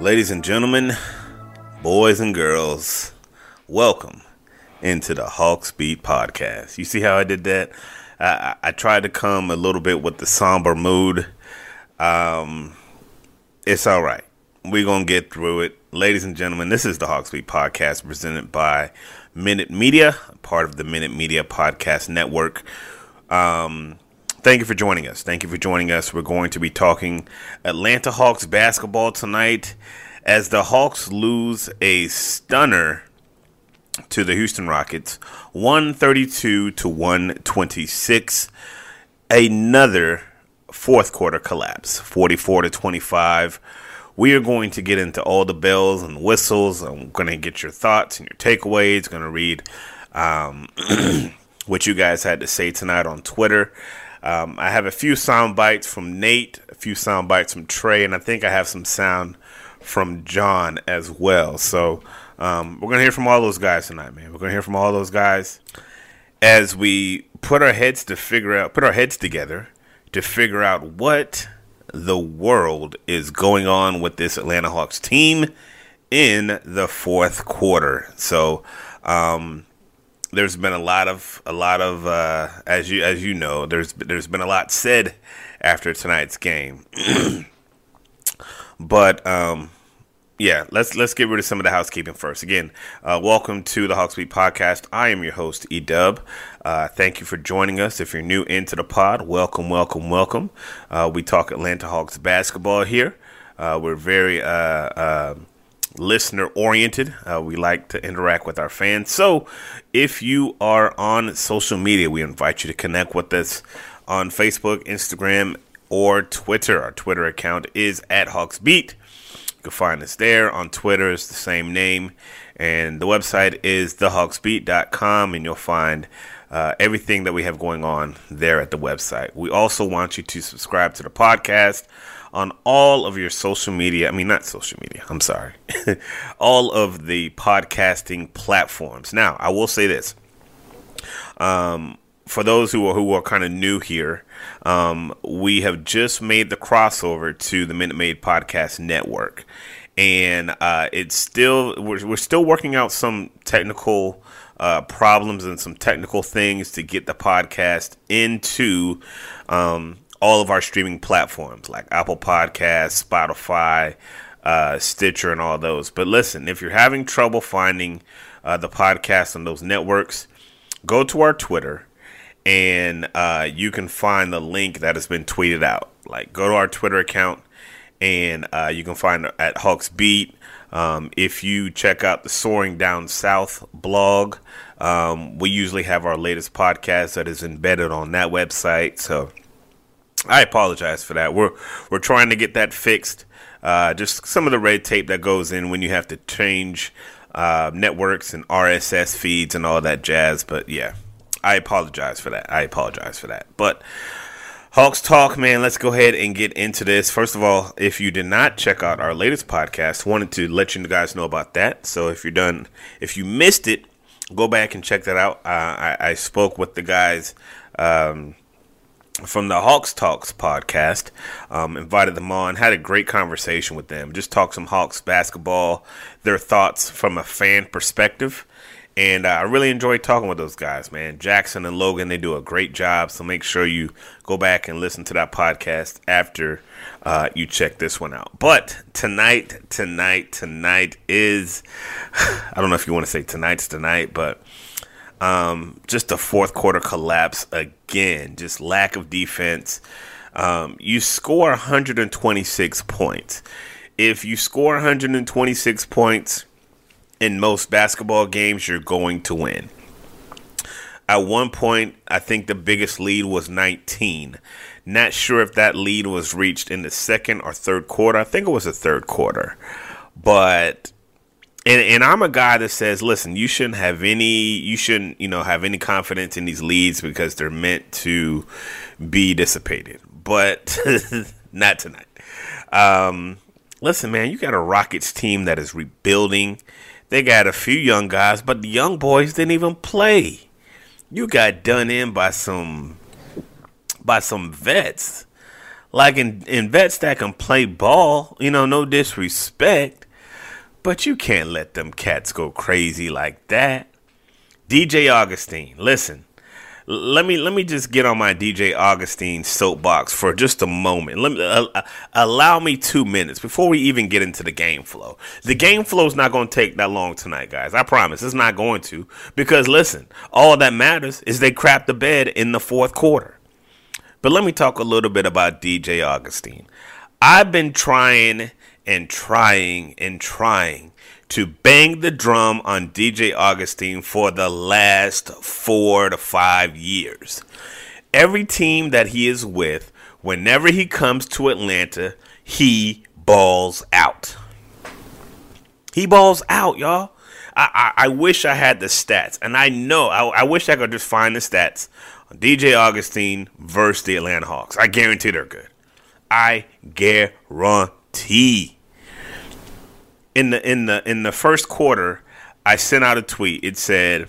Ladies and gentlemen, boys and girls, welcome into the Hawks Beat Podcast. You see how I did that? I, I, I tried to come a little bit with the somber mood. Um, it's all right. We're going to get through it. Ladies and gentlemen, this is the Hawks Beat Podcast presented by Minute Media, part of the Minute Media Podcast Network. Um, thank you for joining us. Thank you for joining us. We're going to be talking Atlanta Hawks basketball tonight as the Hawks lose a stunner to the Houston Rockets 132 to 126. Another fourth quarter collapse 44 to 25. We are going to get into all the bells and whistles. I'm going to get your thoughts and your takeaways. Going to read um, what you guys had to say tonight on Twitter. Um, I have a few sound bites from Nate, a few sound bites from Trae, and I think I have some sound from John as well. So um, we're gonna hear from all those guys tonight, man. We're gonna hear from all those guys as we put our heads to figure out, put our heads together to figure out what the world is going on with this Atlanta Hawks team in the fourth quarter. So. Um, there's been a lot of a lot of uh, as you as you know there's there's been a lot said after tonight's game but um, yeah let's let's get rid of some of the housekeeping first again uh, welcome to the hawks beat podcast i am your host edub uh, thank you for joining us if you're new into the pod welcome welcome welcome uh, we talk atlanta hawks basketball here uh, we're very uh, uh, listener oriented. Uh, we like to interact with our fans. So if you are on social media, we invite you to connect with us on Facebook, Instagram, or Twitter. Our Twitter account is at HawksBeat. You can find us there. On Twitter, it's the same name. And the website is thehawksbeat.com, and you'll find uh, everything that we have going on there at the website. We also want you to subscribe to the podcast on all of your social media. I mean, not social media, I'm sorry. all of the podcasting platforms. Now, I will say this. Um, for those who are who are kind of new here, um, we have just made the crossover to the Minute Media Podcast Network, and uh, it's still we're, we're still working out some technical uh, problems and some technical things to get the podcast into um, all of our streaming platforms like Apple Podcasts, Spotify, uh, Stitcher, and all those. But listen, if you're having trouble finding uh, the podcast on those networks, go to our Twitter and uh, you can find the link that has been tweeted out. Like, go to our Twitter account, and uh, you can find at Hawks Beat. Um, if you check out the Soaring Down South blog, um, we usually have our latest podcast that is embedded on that website. So I apologize for that. We're we're trying to get that fixed. Uh, just some of the red tape that goes in when you have to change uh, networks and RSS feeds and all that jazz. But yeah, I apologize for that. I apologize for that. But Hawks Talk, man, let's go ahead and get into this. First of all, if you did not check out our latest podcast, wanted to let you guys know about that. So if you're done, if you missed it, go back and check that out. Uh, I, I, spoke with the guys. Um, from the Hawks Talks podcast. Um, invited them on, had a great conversation with them. Just talked some Hawks basketball, their thoughts from a fan perspective. And uh, I really enjoy talking with those guys, man. Jackson and Logan, they do a great job. So make sure you go back and listen to that podcast after uh, you check this one out. But tonight, tonight, tonight is, I don't know if you want to say tonight's tonight, but um, just a fourth quarter collapse again. Just lack of defense. Um, you score 126 points. If you score 126 points in most basketball games, you're going to win. At one point, I think the biggest lead was 19. Not sure if that lead was reached in the second or third quarter. I think it was the third quarter. But and and I'm a guy that says, listen, you shouldn't have any, you shouldn't, you know, have any confidence in these leads because they're meant to be dissipated. But not tonight. Um, listen, man, you got a Rockets team that is rebuilding. They got a few young guys, but the young boys didn't even play. You got done in by some by some vets. Like in, in vets that can play ball, you know, no disrespect but you can't let them cats go crazy like that. DJ Augustin, listen. Let me let me just get on my DJ Augustin soapbox for just a moment. Let me uh, uh, allow me 2 minutes before we even get into the game flow. The game flow is not going to take that long tonight, guys. I promise. It's not going to because listen, all that matters is they crap the bed in the fourth quarter. But let me talk a little bit about DJ Augustin. I've been trying and trying and trying to bang the drum on DJ Augustin for the last four to five years. Every team that he is with, whenever he comes to Atlanta, he balls out. He balls out, y'all. I, I, I wish I had the stats, and I know I, I wish I could just find the stats on DJ Augustin versus the Atlanta Hawks. I guarantee they're good. I guarantee in the in the in the first quarter, I sent out a tweet. It said,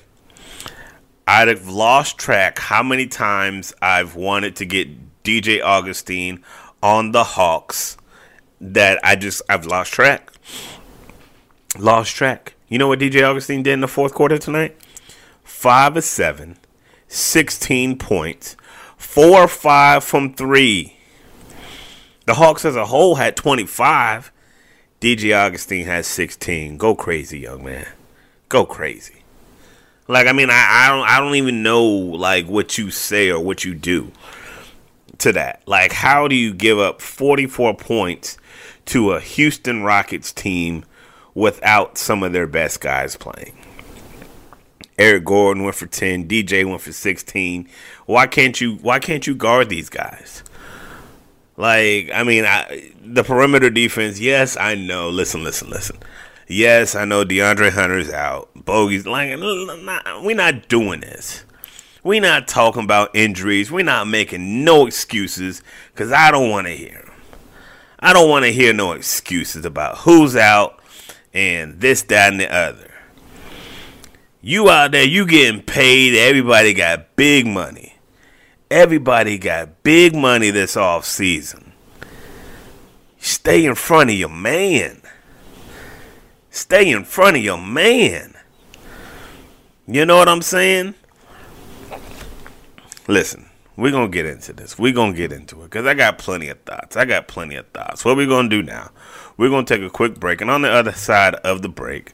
"I'd have lost track how many times I've wanted to get DJ Augustin on the Hawks that I just I've lost track. Lost track. You know what DJ Augustin did in the fourth quarter tonight? Five of seven, 16 points, four or five from three. The Hawks as a whole had 25. DJ Augustin has 16. Go crazy, young man. Go crazy. Like I mean, I, I don't I don't even know like what you say or what you do to that. Like how do you give up 44 points to a Houston Rockets team without some of their best guys playing? Eric Gordon went for 10, DJ went for 16. Why can't you why can't you guard these guys? Like, I mean, I, the perimeter defense, yes, I know. Listen, listen, listen. Yes, I know DeAndre Hunter's out. Bogey's like, we're not doing this. We're not talking about injuries. We're not making no excuses because I don't want to hear. I don't want to hear no excuses about who's out and this, that, and the other. You out there, you getting paid. Everybody got big money. Everybody got big money this off season. Stay in front of your man. Stay in front of your man. You know what I'm saying? Listen, we're going to get into this. We're going to get into it because I got plenty of thoughts. I got plenty of thoughts. What we're going to do now, we're going to take a quick break. And on the other side of the break,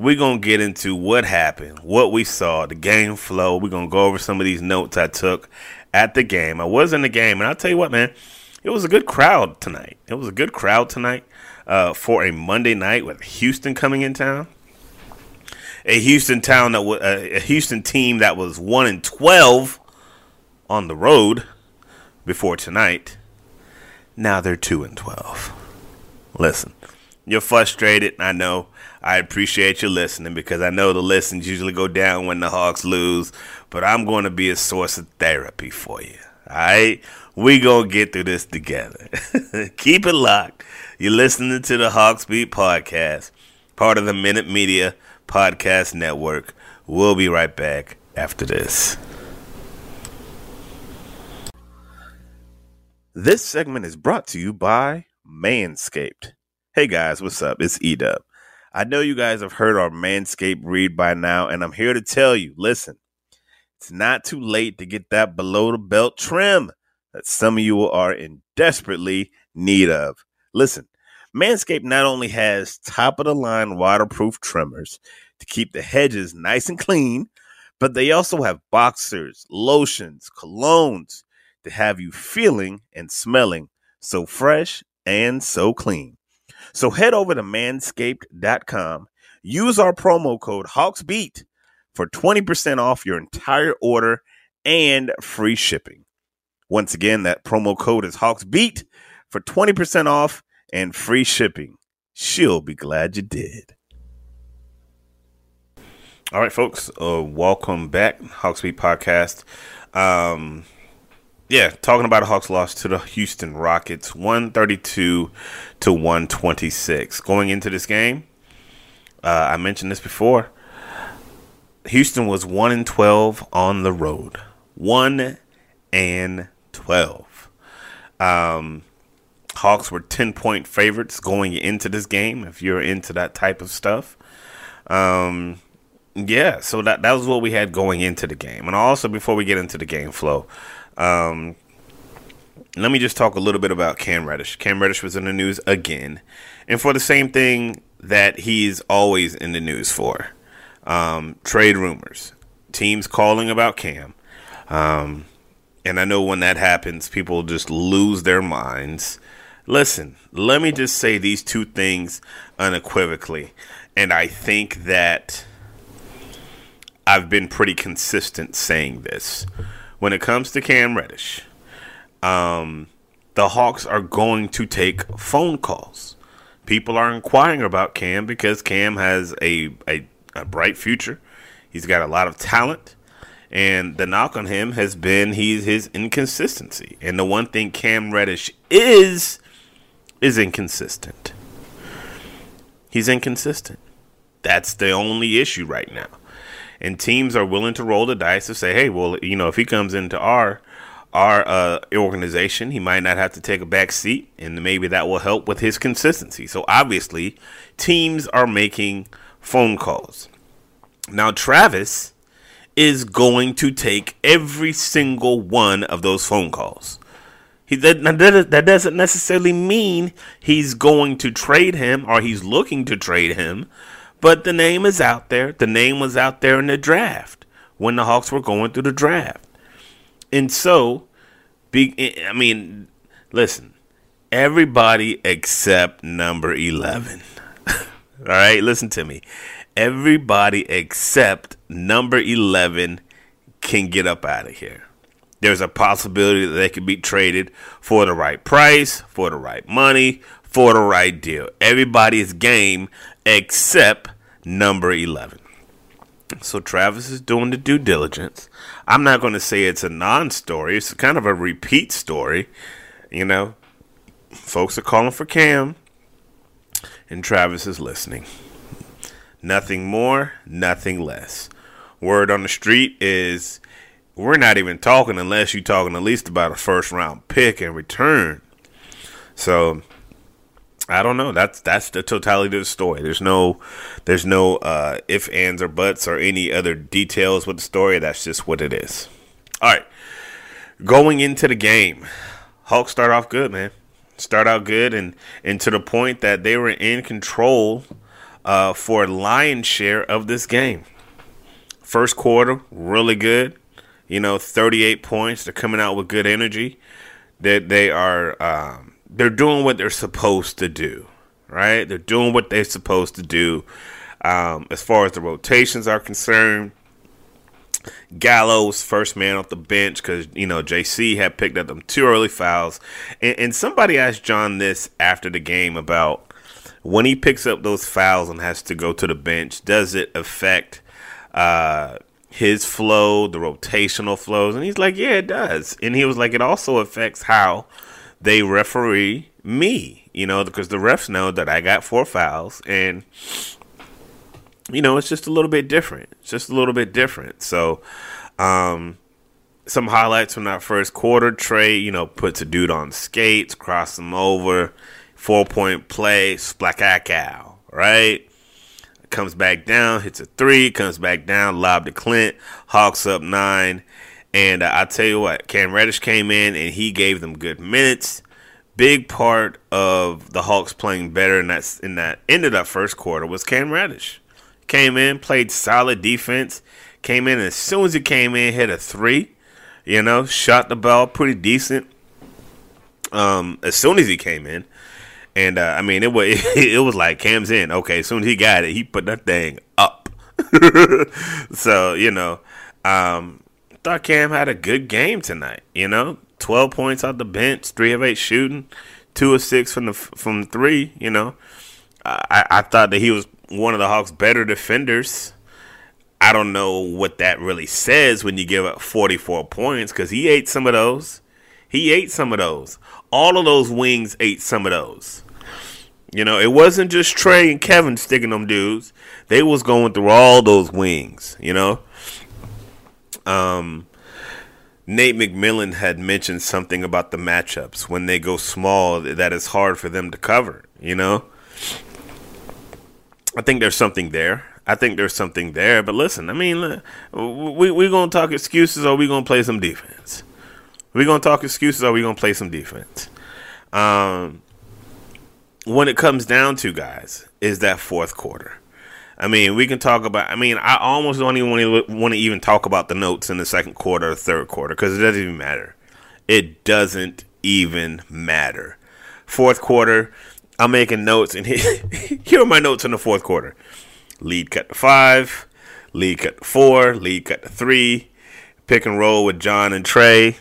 we're going to get into what happened, what we saw, the game flow. We're going to go over some of these notes I took at the game. I was in the game, and I'll tell you what, man. it was a good crowd tonight. It was a good crowd tonight uh, for a Monday night with Houston coming in town. A Houston town that was uh, a Houston team that was one in twelve on the road before tonight. Now they're two and twelve. Listen, you're frustrated. I know. I appreciate you listening because I know the listens usually go down when the Hawks lose, but I'm going to be a source of therapy for you. All right? We going to get through this together. Keep it locked. You're listening to the Hawks Beat podcast, part of the Minute Media Podcast Network. We'll be right back after this. This segment is brought to you by Manscaped. Hey guys, what's up? It's Edub. I know you guys have heard our Manscaped read by now, and I'm here to tell you listen, it's not too late to get that below the belt trim that some of you are in desperately need of. Listen, Manscaped not only has top of the line waterproof trimmers to keep the hedges nice and clean, but they also have boxers, lotions, colognes to have you feeling and smelling so fresh and so clean. So head over to manscaped.com, use our promo code HawksBeat for 20% off your entire order and free shipping. Once again, that promo code is HawksBeat for 20% off and free shipping. She'll be glad you did. All right, folks, uh, welcome back, Hawksbeat Podcast. Um, yeah, talking about a Hawks loss to the Houston Rockets, 132 to 126. Going into this game, uh, I mentioned this before. Houston was 1 and 12 on the road. 1 and 12. Um, Hawks were 10 point favorites going into this game, if you're into that type of stuff. Um, yeah, so that, that was what we had going into the game. And also, before we get into the game flow, um, let me just talk a little bit about Cam Reddish. Cam Reddish was in the news again, and for the same thing that he's always in the news for um, trade rumors, teams calling about Cam. Um, and I know when that happens, people just lose their minds. Listen, let me just say these two things unequivocally. And I think that I've been pretty consistent saying this when it comes to Cam Reddish, um, the Hawks are going to take phone calls. People are inquiring about Cam because Cam has a, a, a bright future. He's got a lot of talent. And the knock on him has been he's his inconsistency. And the one thing Cam Reddish is is inconsistent. He's inconsistent. That's the only issue right now and teams are willing to roll the dice to say, hey, well, you know, if he comes into our our uh, organization, he might not have to take a back seat, and maybe that will help with his consistency. So obviously, teams are making phone calls. Now, Travis is going to take every single one of those phone calls. He, that, that doesn't necessarily mean he's going to trade him or he's looking to trade him, but the name is out there. The name was out there in the draft when the Hawks were going through the draft. And so, be, I mean, listen, everybody except number 11. All right, listen to me. Everybody except number 11 can get up out of here. There's a possibility that they could be traded for the right price, for the right money, for the right deal. Everybody's game except number 11. So Travis is doing the due diligence. I'm not going to say it's a non story, it's kind of a repeat story. You know, folks are calling for Cam, and Travis is listening. Nothing more, nothing less. Word on the street is we're not even talking unless you're talking at least about a first round pick in return. So I don't know. That's that's the totality of the story. There's no there's no uh, if, ands, or buts or any other details with the story. That's just what it is. All right, going into the game, Hawks start off good, man. Start out good, and and to the point that they were in control uh, for a lion's share of this game. First quarter, really good. You know, 38 points. They're coming out with good energy. They they are um, they're doing what they're supposed to do, right? They're doing what they're supposed to do. Um, as far as the rotations are concerned, Gallo's first man off the bench because you know JC had picked up them two early fouls, and, and somebody asked John this after the game about when he picks up those fouls and has to go to the bench. Does it affect uh, his flow, the rotational flows? And he's like, yeah, it does. And he was like, it also affects how they referee me, you know, because the refs know that I got four fouls and you know, it's just a little bit different. It's just a little bit different. So, um, some highlights from that first quarter. Trae, you know, puts a dude on skates, cross him over, four point play, splackacow, right? Comes back down, hits a three, comes back down, lob to Clint, Hawks up nine. And uh, I tell you what, Cam Reddish came in and he gave them good minutes. Big part of the Hawks playing better in that in that end of that first quarter was Cam Reddish. Came in, played solid defense. Came in as soon as he came in, hit a three. You know, shot the ball pretty decent. Um, as soon as he came in, and uh, I mean, it was it was like Cam's in. Okay, as soon as he got it, he put that thing up. so you know, um, thought Cam had a good game tonight. You know, twelve points off the bench, three of eight shooting, two of six from the from three. You know, I, I thought that he was one of the Hawks' better defenders. I don't know what that really says when you give up 44 points because he ate some of those. He ate some of those. All of those wings ate some of those. You know, it wasn't just Trae and Kevin sticking them dudes. They was going through all those wings, you know? Um Nate McMillan had mentioned something about the matchups when they go small that it's hard for them to cover, you know? I think there's something there. I think there's something there. But listen, I mean, we we gonna talk excuses or we gonna play some defense. We gonna talk excuses or we gonna play some defense. Um, when it comes down to guys, is that fourth quarter. I mean, we can talk about. I mean, I almost don't even want to want to even talk about the notes in the second quarter or third quarter because it doesn't even matter. It doesn't even matter. Fourth quarter, I'm making notes, and here are my notes in the fourth quarter. Lead cut to five, lead cut to four, lead cut to three. Pick and roll with John and Trae.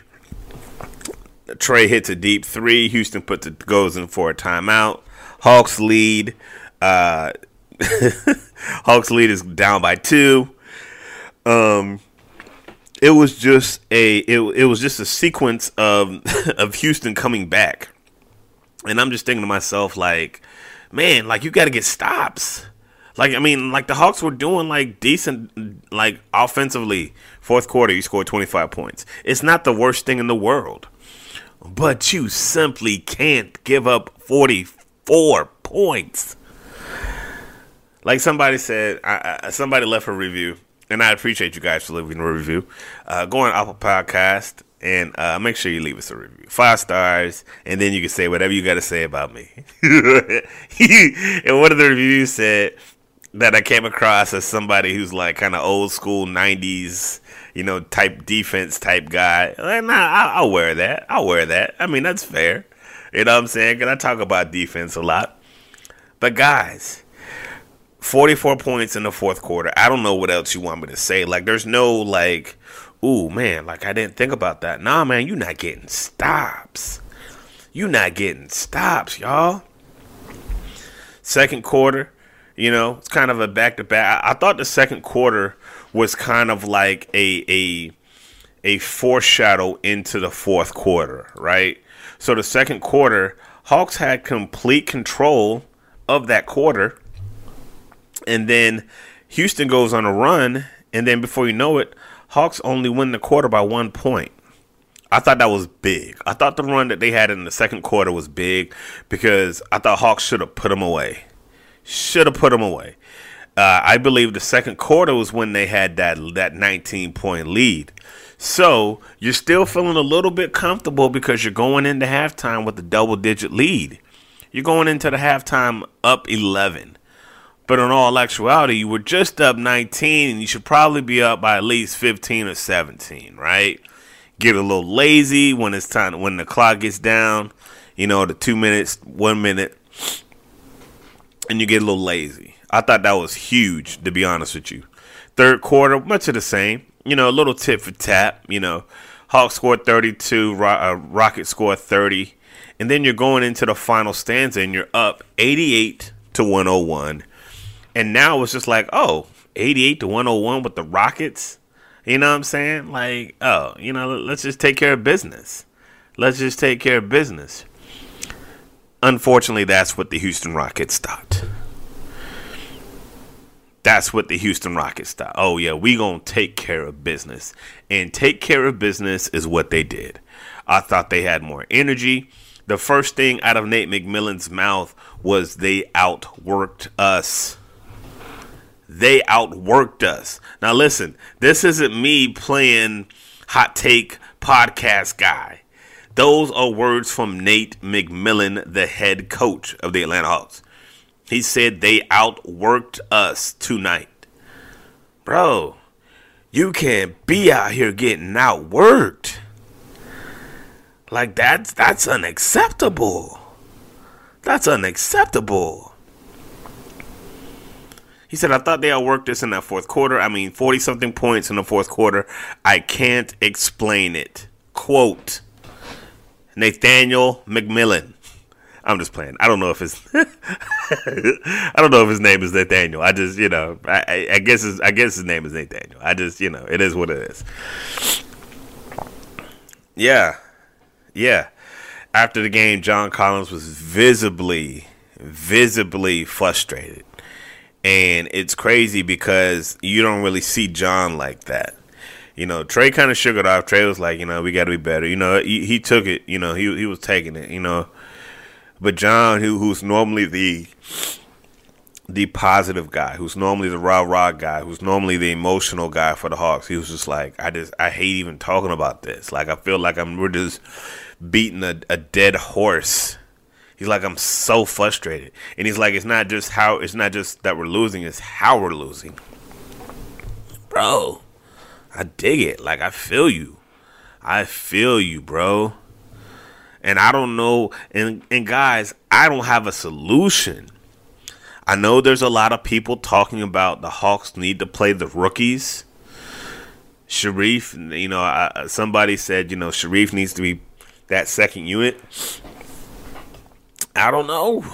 Trae hits a deep three. Houston puts goes in for a timeout. Hawks lead. Uh, Hawks lead is down by two. Um, it was just a it, it was just a sequence of of Houston coming back and I'm just thinking to myself, like, man, like you got to get stops. Like I mean, like the Hawks were doing like decent, like offensively. Fourth quarter, you scored 25 points. It's not the worst thing in the world, but you simply can't give up 44 points. Like somebody said, I, I, somebody left a review, and I appreciate you guys for leaving a review. Uh, go on Apple Podcast and uh, make sure you leave us a review, five stars, and then you can say whatever you got to say about me. and one of the reviews said that I came across as somebody who's like kind of old school '90s, you know, type defense type guy. Like, nah, I'll, I'll wear that. I'll wear that. I mean, that's fair. You know what I'm saying? Because I talk about defense a lot. But guys, 44 points in the fourth quarter. I don't know what else you want me to say. Like, there's no like ooh man, like I didn't think about that. Nah, man, you not getting stops. You not getting stops, y'all. Second quarter, you know, it's kind of a back to back. I thought the second quarter was kind of like a a a foreshadow into the fourth quarter, right? So the second quarter, Hawks had complete control of that quarter. And then Houston goes on a run, and then before you know it, Hawks only win the quarter by one point. I thought that was big. I thought the run that they had in the second quarter was big because I thought Hawks should have put them away. Should have put them away. Uh, I believe the second quarter was when they had that that 19 point lead. So you're still feeling a little bit comfortable because you're going into halftime with a double digit lead. You're going into the halftime up 11. But in all actuality, you were just up 19 and you should probably be up by at least 15 or 17, right? get a little lazy when it's time when the clock gets down. You know, the two minutes, one minute, and you get a little lazy. I thought that was huge, to be honest with you. Third quarter, much of the same. You know, a little tip for tap. You know, Hawks scored 32, Ro- uh, Rocket scored 30. And then you're going into the final stanza and you're up 88 to 101. And now it's just like, oh, 88 to 101 with the Rockets. You know what I'm saying? Like, oh, you know, let's just take care of business. Let's just take care of business. Unfortunately, that's what the Houston Rockets thought. That's what the Houston Rockets thought. Oh yeah, we gonna take care of business, and take care of business is what they did. I thought they had more energy. The first thing out of Nate McMillan's mouth was they outworked us. They outworked us. Now listen, this isn't me playing hot take podcast guy. Those are words from Nate McMillan, the head coach of the Atlanta Hawks. He said they outworked us tonight. Bro, you can't be out here getting outworked. Like that's that's unacceptable. That's unacceptable. He said, I thought they outworked this in that fourth quarter. I mean, 40 something points in the fourth quarter. I can't explain it. Quote Nathaniel McMillan. I'm just playing. I don't know if his I don't know if his name is Nathaniel. I just you know I, I guess his, I guess his name is Nathaniel. I just you know it is what it is. Yeah, yeah. After the game, John Collins was visibly, visibly frustrated, and it's crazy because you don't really see John like that. You know, Trae kind of shook it off. Trae was like, you know, we got to be better. You know, he, he took it. You know, he he was taking it. You know, but John, who who's normally the the positive guy, who's normally the rah rah guy, who's normally the emotional guy for the Hawks, he was just like, I just I hate even talking about this. Like I feel like I'm we're just beating a, a dead horse. He's like, I'm so frustrated. And he's like, it's not just how it's not just that we're losing, it's how we're losing. Bro, I dig it. Like I feel you. I feel you, bro. And I don't know and and guys, I don't have a solution. I know there's a lot of people talking about the Hawks need to play the rookies. Sharife, you know, I, somebody said, you know, Sharife needs to be that second unit. I don't know.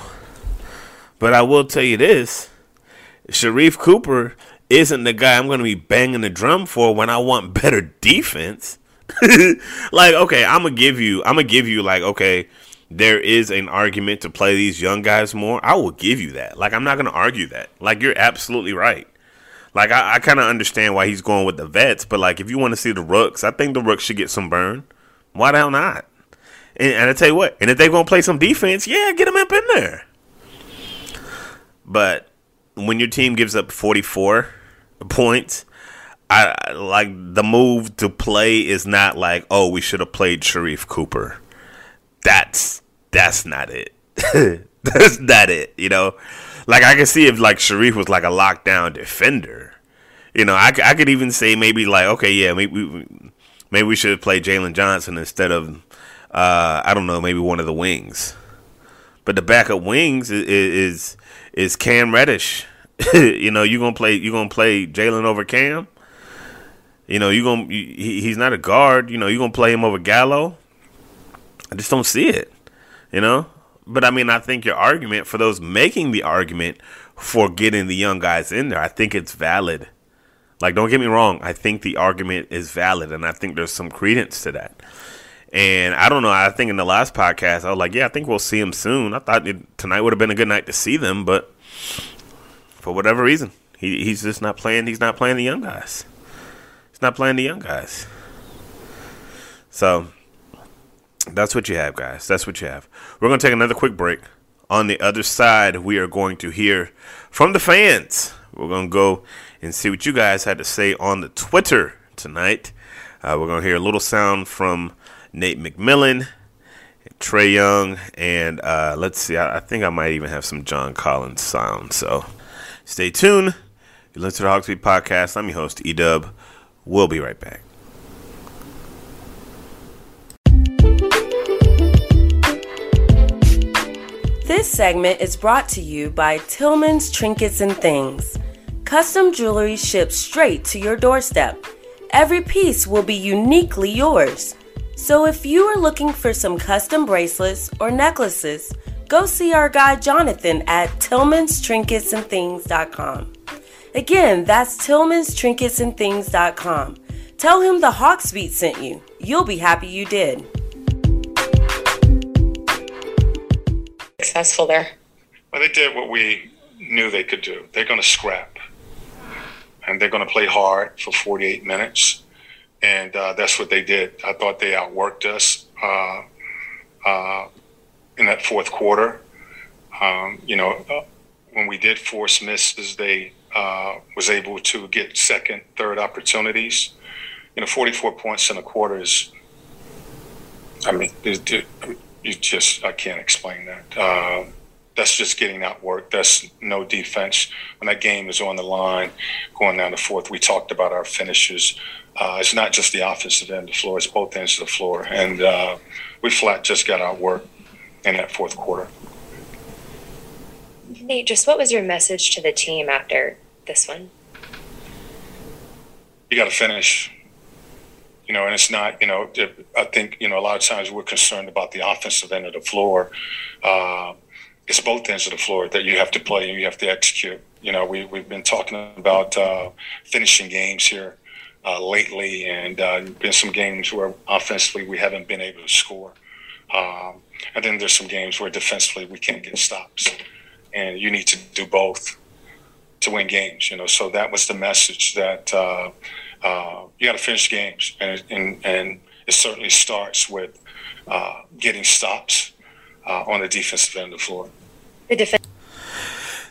But I will tell you this Sharife Cooper isn't the guy I'm going to be banging the drum for when I want better defense. like, okay, I'm going to give you, I'm going to give you, like, okay, there is an argument to play these young guys more. I will give you that. Like, I'm not going to argue that. Like, you're absolutely right. Like, I, I kind of understand why he's going with the vets, but, like, if you want to see the rooks, I think the rooks should get some burn. Why the hell not? And, and I tell you what, and if they're gonna play some defense, yeah, get them up in there. But when your team gives up 44 points, I like the move to play is not like, oh, we should have played Sharife Cooper. That's that's not it. that's not it. You know, like I can see if like Sharife was like a lockdown defender. You know, I, I could even say maybe like, okay, yeah, maybe maybe we should have played Jalen Johnson instead of uh, I don't know, maybe one of the wings. But the backup wings is is, is Cam Reddish. you know, you gonna play you gonna play Jalen over Cam. You know, you gonna he, he's not a guard. You know, you gonna play him over Gallo. I just don't see it. You know, but I mean, I think your argument for those making the argument for getting the young guys in there, I think it's valid. Like, don't get me wrong. I think the argument is valid, and I think there's some credence to that. And I don't know. I think in the last podcast, I was like, yeah, I think we'll see them soon. I thought it, tonight would have been a good night to see them, but for whatever reason, he, he's just not playing. He's not playing the young guys. He's not playing the young guys. So that's what you have, guys. That's what you have. We're going to take another quick break. On the other side, we are going to hear from the fans. We're going to go and see what you guys had to say on the Twitter tonight. Uh, we're going to hear a little sound from Nate McMillan, Trae Young, and uh, let's see, I, I, think I might even have some John Collins sound. So stay tuned. You listen to the Hawks Beat podcast. I'm your host, Edub. We'll be right back. This segment is brought to you by Tillman's Trinkets and Things. Custom jewelry shipped straight to your doorstep. Every piece will be uniquely yours. So if you are looking for some custom bracelets or necklaces, go see our guy Jonathan at tillmanstrinketsandthings.com. Again, that's tillmanstrinketsandthings.com. Tell him the Hawks Beat sent you. You'll be happy you did. Successful there. Well, they did what we knew they could do. They're going to scrap, and they're going to play hard for 48 minutes, and uh, that's what they did. I thought they outworked us uh, uh, in that fourth quarter. Um, you know, uh, when we did force misses, they uh, was able to get second, third opportunities. You know, 44 points in a quarter is, I mean, you just, I can't explain that. Uh, that's just getting outworked. That's no defense. When that game is on the line, going down the fourth, we talked about our finishes. Uh, it's not just the offensive end of the floor; it's both ends of the floor, and uh, we flat just got outworked in that fourth quarter. Nate, just what was your message to the team after this one? You got to finish. You know, and it's not, you know, I think, you know, a lot of times we're concerned about the offensive end of the floor. Uh, it's both ends of the floor that you have to play and you have to execute. You know, we, we've been talking about uh, finishing games here uh, lately, and uh, been some games where offensively we haven't been able to score. Um, and then there's some games where defensively we can't get stops. And you need to do both to win games. You know, so that was the message that uh, uh, you got to finish games, and, and and it certainly starts with uh, getting stops uh, on the defensive end of the floor. The defense.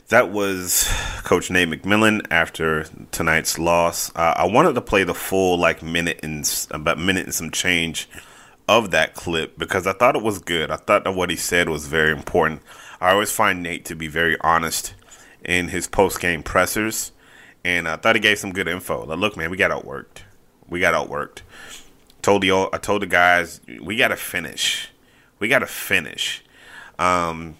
That was Coach Nate McMillan after tonight's loss. Uh, I wanted to play the full like minute and about minute and some change of that clip because I thought it was good. I thought that what he said was very important. I always find Nate to be very honest in his post game pressers, and I thought he gave some good info. Like, look, man, we got outworked. We got outworked. Told the I told the guys we got to finish. We got to finish. Um,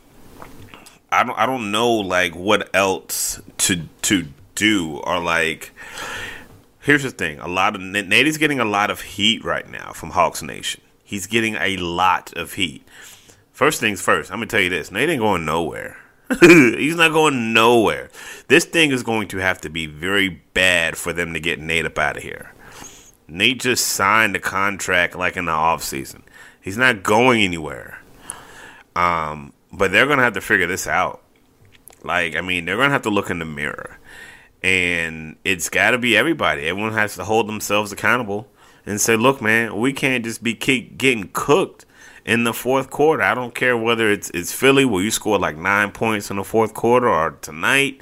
I don't I don't know like what else to to do or like. Here's the thing: a lot of Nate's getting a lot of heat right now from Hawks Nation. He's getting a lot of heat. First things first, I'm gonna tell you this: Nate ain't going nowhere. He's not going nowhere. This thing is going to have to be very bad for them to get Nate up out of here. Nate just signed a contract like in the off season. He's not going anywhere. Um, but they're gonna have to figure this out. Like, I mean, they're gonna have to look in the mirror, and it's got to be everybody. Everyone has to hold themselves accountable and say, "Look, man, we can't just be keep getting cooked." in the fourth quarter. I don't care whether it's it's Philly where you scored like nine points in the fourth quarter or tonight.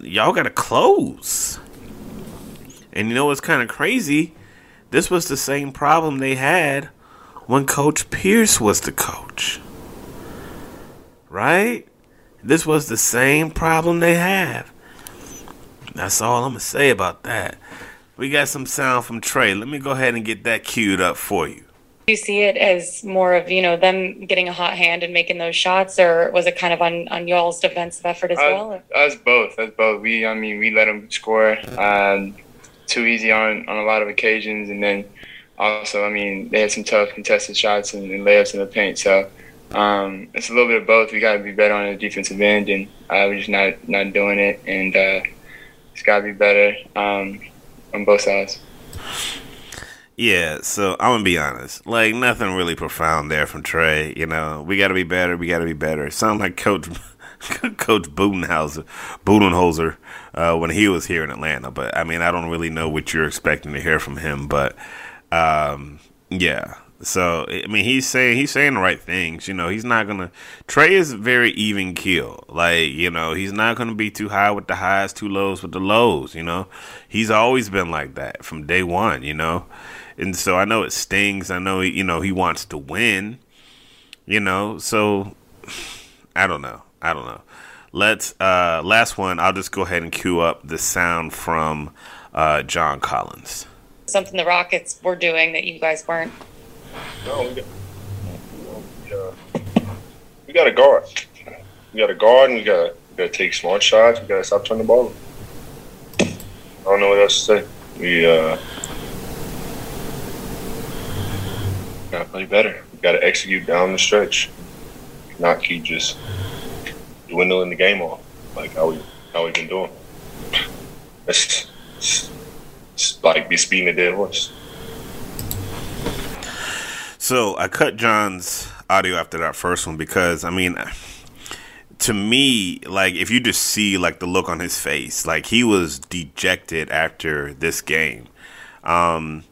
Y'all got to close. And you know what's kind of crazy? This was the same problem they had when Coach Pierce was the coach. Right? This was the same problem they have. That's all I'm going to say about that. We got some sound from Trae. Let me go ahead and get that queued up for you you see it as more of you know them getting a hot hand and making those shots, or was it kind of on on y'all's defensive effort as uh, well? Us both. Us both. We I mean we let them score um, too easy on on a lot of occasions, and then also I mean they had some tough contested shots and, and layups in the paint. So um, it's a little bit of both. We got to be better on the defensive end, and uh, we're just not not doing it, and uh, it's got to be better um, on both sides. Yeah, so I'm gonna be honest. Like nothing really profound there from Trae. You know, we got to be better. We got to be better. It sounds like Coach Coach Budenhauser, Budenholzer, uh, when he was here in Atlanta. But I mean, I don't really know what you're expecting to hear from him. But um, yeah. So I mean, he's saying he's saying the right things. You know, he's not gonna. Trae is very even keel. Like you know, he's not gonna be too high with the highs, too lows with the lows. You know, he's always been like that from day one. You know and so I know it stings. I know you know he wants to win. You know, so I don't know. I don't know. Let's uh last one. I'll just go ahead and cue up the sound from uh, John Collins. Something the Rockets were doing that you guys weren't. No, we got, we got a guard. we got a guard and we got to take smart shots. We got to stop turning the ball. I don't know what else to say. We uh, got to play better. We got to execute down the stretch, not keep just dwindling the game off like how we how we've been doing. It's, it's, it's like be speeding a dead horse. So I cut John's audio after that first one because I mean, to me, like if you just see like the look on his face, like he was dejected after this game. Um,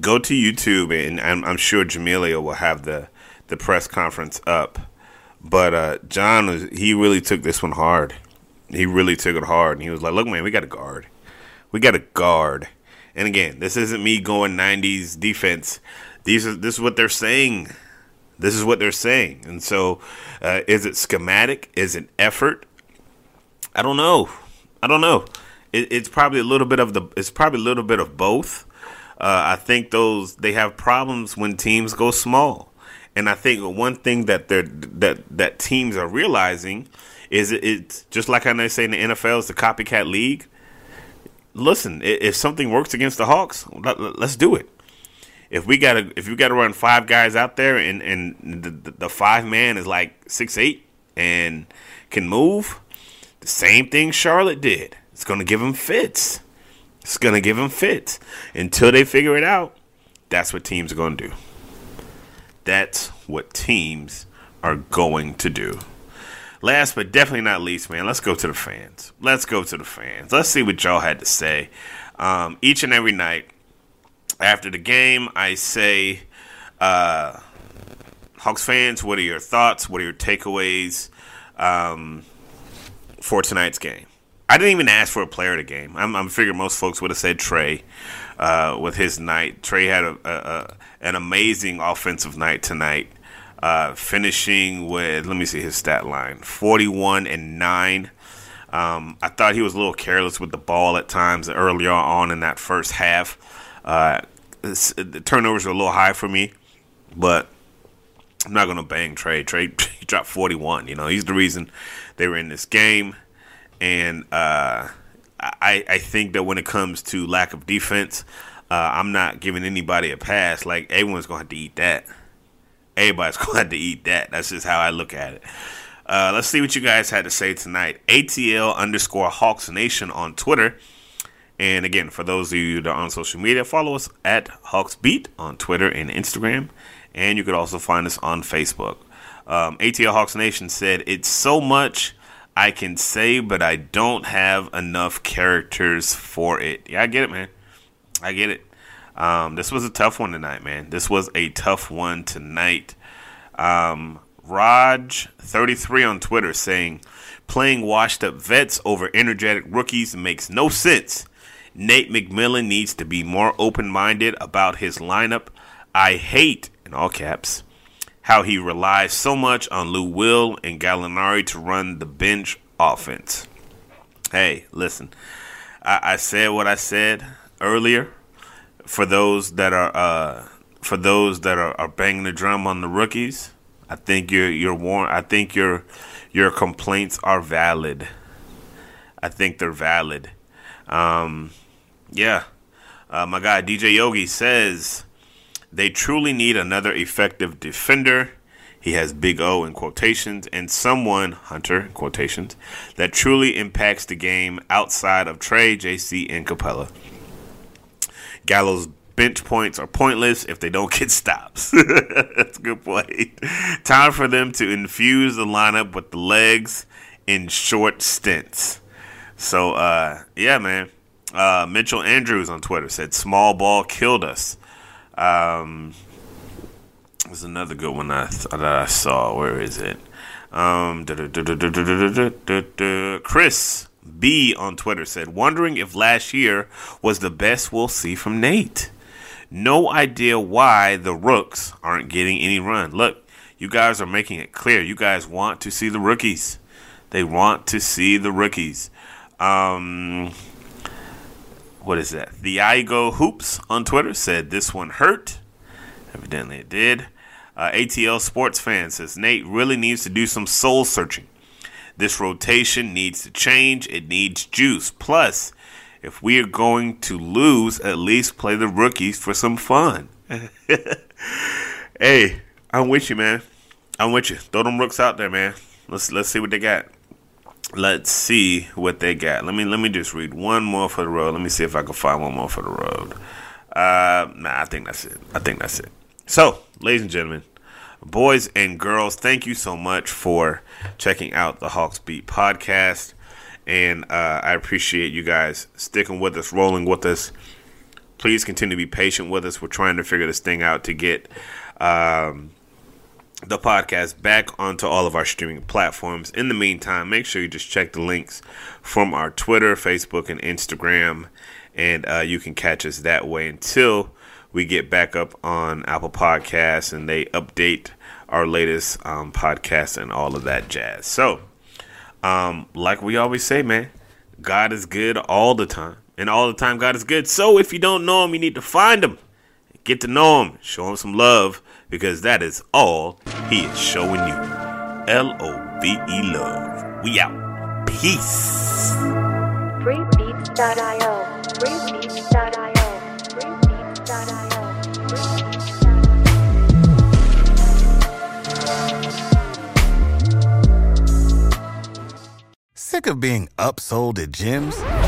go to YouTube and I'm, I'm sure Jamelia will have the the press conference up. But uh, John was he really took this one hard. He really took it hard, and he was like, "Look, man, we got a guard. We got a guard." And again, this isn't me going '90s defense. These are this is what they're saying. This is what they're saying. And so, uh, is it schematic? Is it effort? I don't know. I don't know. It, it's probably a little bit of the. It's probably a little bit of both. Uh, I think those they have problems when teams go small, and I think one thing that they're that that teams are realizing is it, it's just like I say in the NFL, it's the copycat league. Listen, if something works against the Hawks, let's do it if we gotta if you gotta run five guys out there and and the, the five man is like six eight and can move, the same thing Charlotte did. It's gonna give them fits. It's gonna give them fits until they figure it out. That's what teams are gonna do. That's what teams are going to do. Last but definitely not least, man, let's go to the fans. Let's go to the fans. Let's see what y'all had to say. Um, each and every night, after the game, I say, uh, Hawks fans, what are your thoughts? What are your takeaways um, for tonight's game? I didn't even ask for a player of the game. I'm, I'm figuring most folks would have said Trae uh, with his night. Trae had a, a, a, an amazing offensive night tonight, uh, finishing with let me see his stat line: 41 and nine. Um, I thought he was a little careless with the ball at times earlier on in that first half. Uh, the turnovers are a little high for me, but I'm not gonna bang. Trae he dropped 41. You know, he's the reason they were in this game, and uh, I I think that when it comes to lack of defense, uh, I'm not giving anybody a pass. Like everyone's gonna have to eat that. Everybody's gonna have to eat that. That's just how I look at it. Uh, let's see what you guys had to say tonight. ATL underscore Hawks Nation on Twitter and again, for those of you that are on social media, follow us at HawksBeat on Twitter and Instagram. And you could also find us on Facebook. Um, ATL Hawks Nation said, It's so much I can say, but I don't have enough characters for it. Yeah, I get it, man. I get it. Um, this was a tough one tonight, man. This was a tough one tonight. Um, Raj33 on Twitter saying, Playing washed up vets over energetic rookies makes no sense. Nate McMillan needs to be more open minded about his lineup. I hate, in all caps, how he relies so much on Lou Will and Gallinari to run the bench offense. Hey, listen, I, I said what I said earlier. For those that are uh, for those that are, are banging the drum on the rookies, I think your your warn I think your your complaints are valid. I think they're valid. Um, yeah. Uh, my guy DJ Yogi says they truly need another effective defender. He has big O in quotations and someone, Hunter, quotations, that truly impacts the game outside of Trae, JC, and Capela. Gallo's bench points are pointless if they don't get stops. That's a good point. Time for them to infuse the lineup with the legs in short stints. So, uh, yeah, man. Uh, Mitchell Andrews on Twitter said, "Small ball killed us." Um, there's another good one I th- that I saw. Where is it? Um, Chris B on Twitter said, "Wondering if last year was the best we'll see from Nate. No idea why the Rooks aren't getting any run. Look, you guys are making it clear. You guys want to see the rookies. They want to see the rookies." Um, what is that? The I Go Hoops on Twitter said this one hurt. Evidently it did. Uh, ATL Sports Fan says Nate really needs to do some soul searching. This rotation needs to change. It needs juice. Plus, if we are going to lose, at least play the rookies for some fun. hey, I'm with you, man. I'm with you. Throw them rooks out there, man. Let's let's see what they got. Let's see what they got. Let me let me just read one more for the road. Let me see if I can find one more for the road. Uh, nah, I think that's it. I think that's it. So, ladies and gentlemen, boys and girls, thank you so much for checking out the Hawks Beat podcast. And uh, I appreciate you guys sticking with us, rolling with us. Please continue to be patient with us. We're trying to figure this thing out to get um, the podcast back onto all of our streaming platforms. In the meantime, make sure you just check the links from our Twitter, Facebook, and Instagram, and uh, you can catch us that way until we get back up on Apple Podcasts and they update our latest um, podcast and all of that jazz. So, um, like we always say, man, God is good all the time. And all the time, God is good. So, if you don't know Him, you need to find Him. Get to know Him. Show Him some love because that is all He is showing you. L O V E love. We out. Peace. Freebeats.io. Freebeats.io. Freebeats.io. Sick of being upsold at gyms?